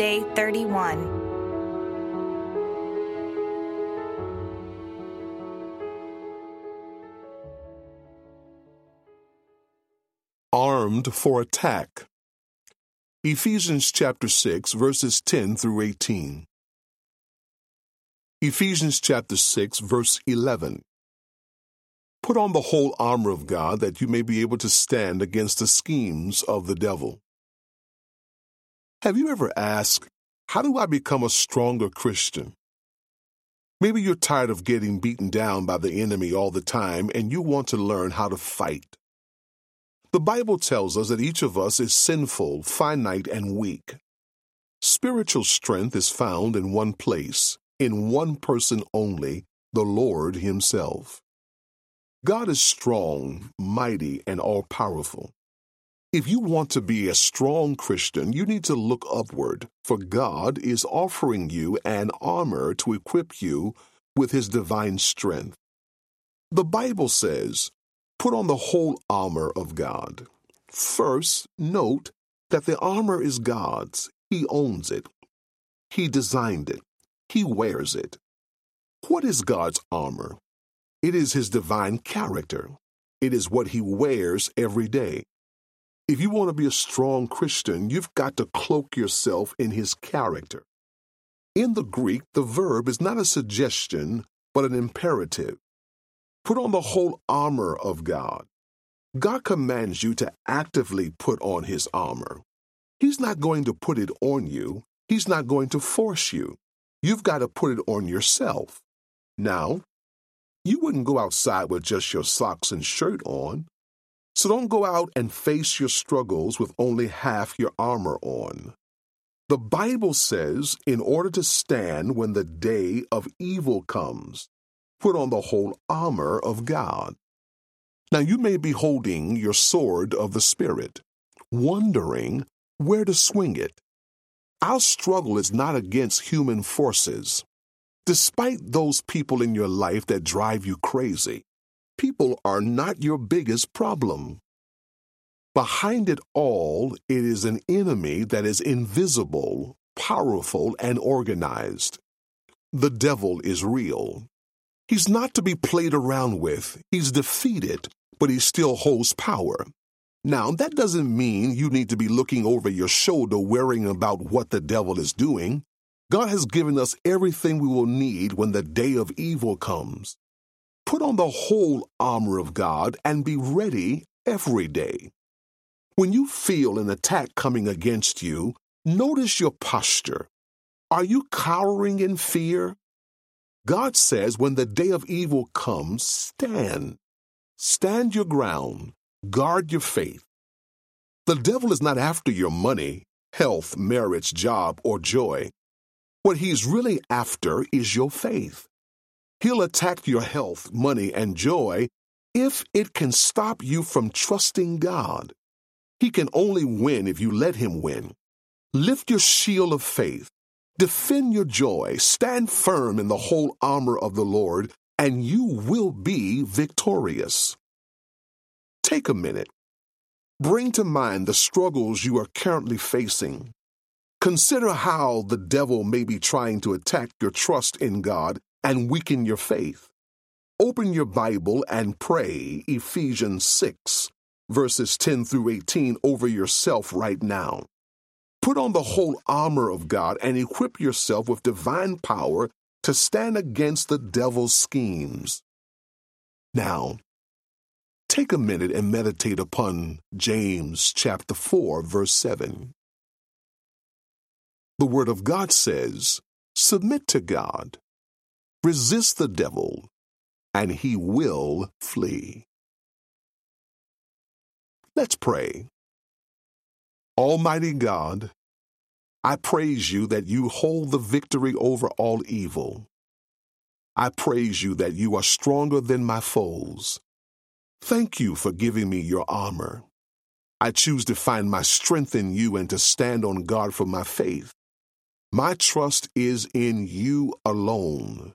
Day 31. Armed for attack. Ephesians chapter 6, verses 10 through 18. Ephesians chapter 6, verse 11. Put on the whole armor of God that you may be able to stand against the schemes of the devil. Have you ever asked, How do I become a stronger Christian? Maybe you're tired of getting beaten down by the enemy all the time and you want to learn how to fight. The Bible tells us that each of us is sinful, finite, and weak. Spiritual strength is found in one place, in one person only, the Lord Himself. God is strong, mighty, and all powerful. If you want to be a strong Christian, you need to look upward, for God is offering you an armor to equip you with His divine strength. The Bible says, Put on the whole armor of God. First, note that the armor is God's. He owns it. He designed it. He wears it. What is God's armor? It is His divine character. It is what He wears every day. If you want to be a strong Christian, you've got to cloak yourself in His character. In the Greek, the verb is not a suggestion, but an imperative. Put on the whole armor of God. God commands you to actively put on his armor. He's not going to put it on you, he's not going to force you. You've got to put it on yourself. Now, you wouldn't go outside with just your socks and shirt on. So don't go out and face your struggles with only half your armor on. The Bible says, in order to stand when the day of evil comes, put on the whole armor of God. Now you may be holding your sword of the Spirit, wondering where to swing it. Our struggle is not against human forces. Despite those people in your life that drive you crazy, people are not your biggest problem. Behind it all, it is an enemy that is invisible, powerful, and organized. The devil is real. He's not to be played around with. He's defeated, but he still holds power. Now, that doesn't mean you need to be looking over your shoulder worrying about what the devil is doing. God has given us everything we will need when the day of evil comes. Put on the whole armor of God and be ready every day. When you feel an attack coming against you, notice your posture. Are you cowering in fear? God says when the day of evil comes, stand. Stand your ground. Guard your faith. The devil is not after your money, health, marriage, job, or joy. What he's really after is your faith. He'll attack your health, money, and joy if it can stop you from trusting God. He can only win if you let him win. Lift your shield of faith. Defend your joy, stand firm in the whole armor of the Lord, and you will be victorious. Take a minute. Bring to mind the struggles you are currently facing. Consider how the devil may be trying to attack your trust in God and weaken your faith. Open your Bible and pray Ephesians 6, verses 10 through 18 over yourself right now. Put on the whole armor of God and equip yourself with divine power to stand against the devil's schemes. Now, take a minute and meditate upon James chapter 4, verse 7. The Word of God says, Submit to God, resist the devil, and he will flee. Let's pray. Almighty God, I praise you that you hold the victory over all evil. I praise you that you are stronger than my foes. Thank you for giving me your armor. I choose to find my strength in you and to stand on guard for my faith. My trust is in you alone.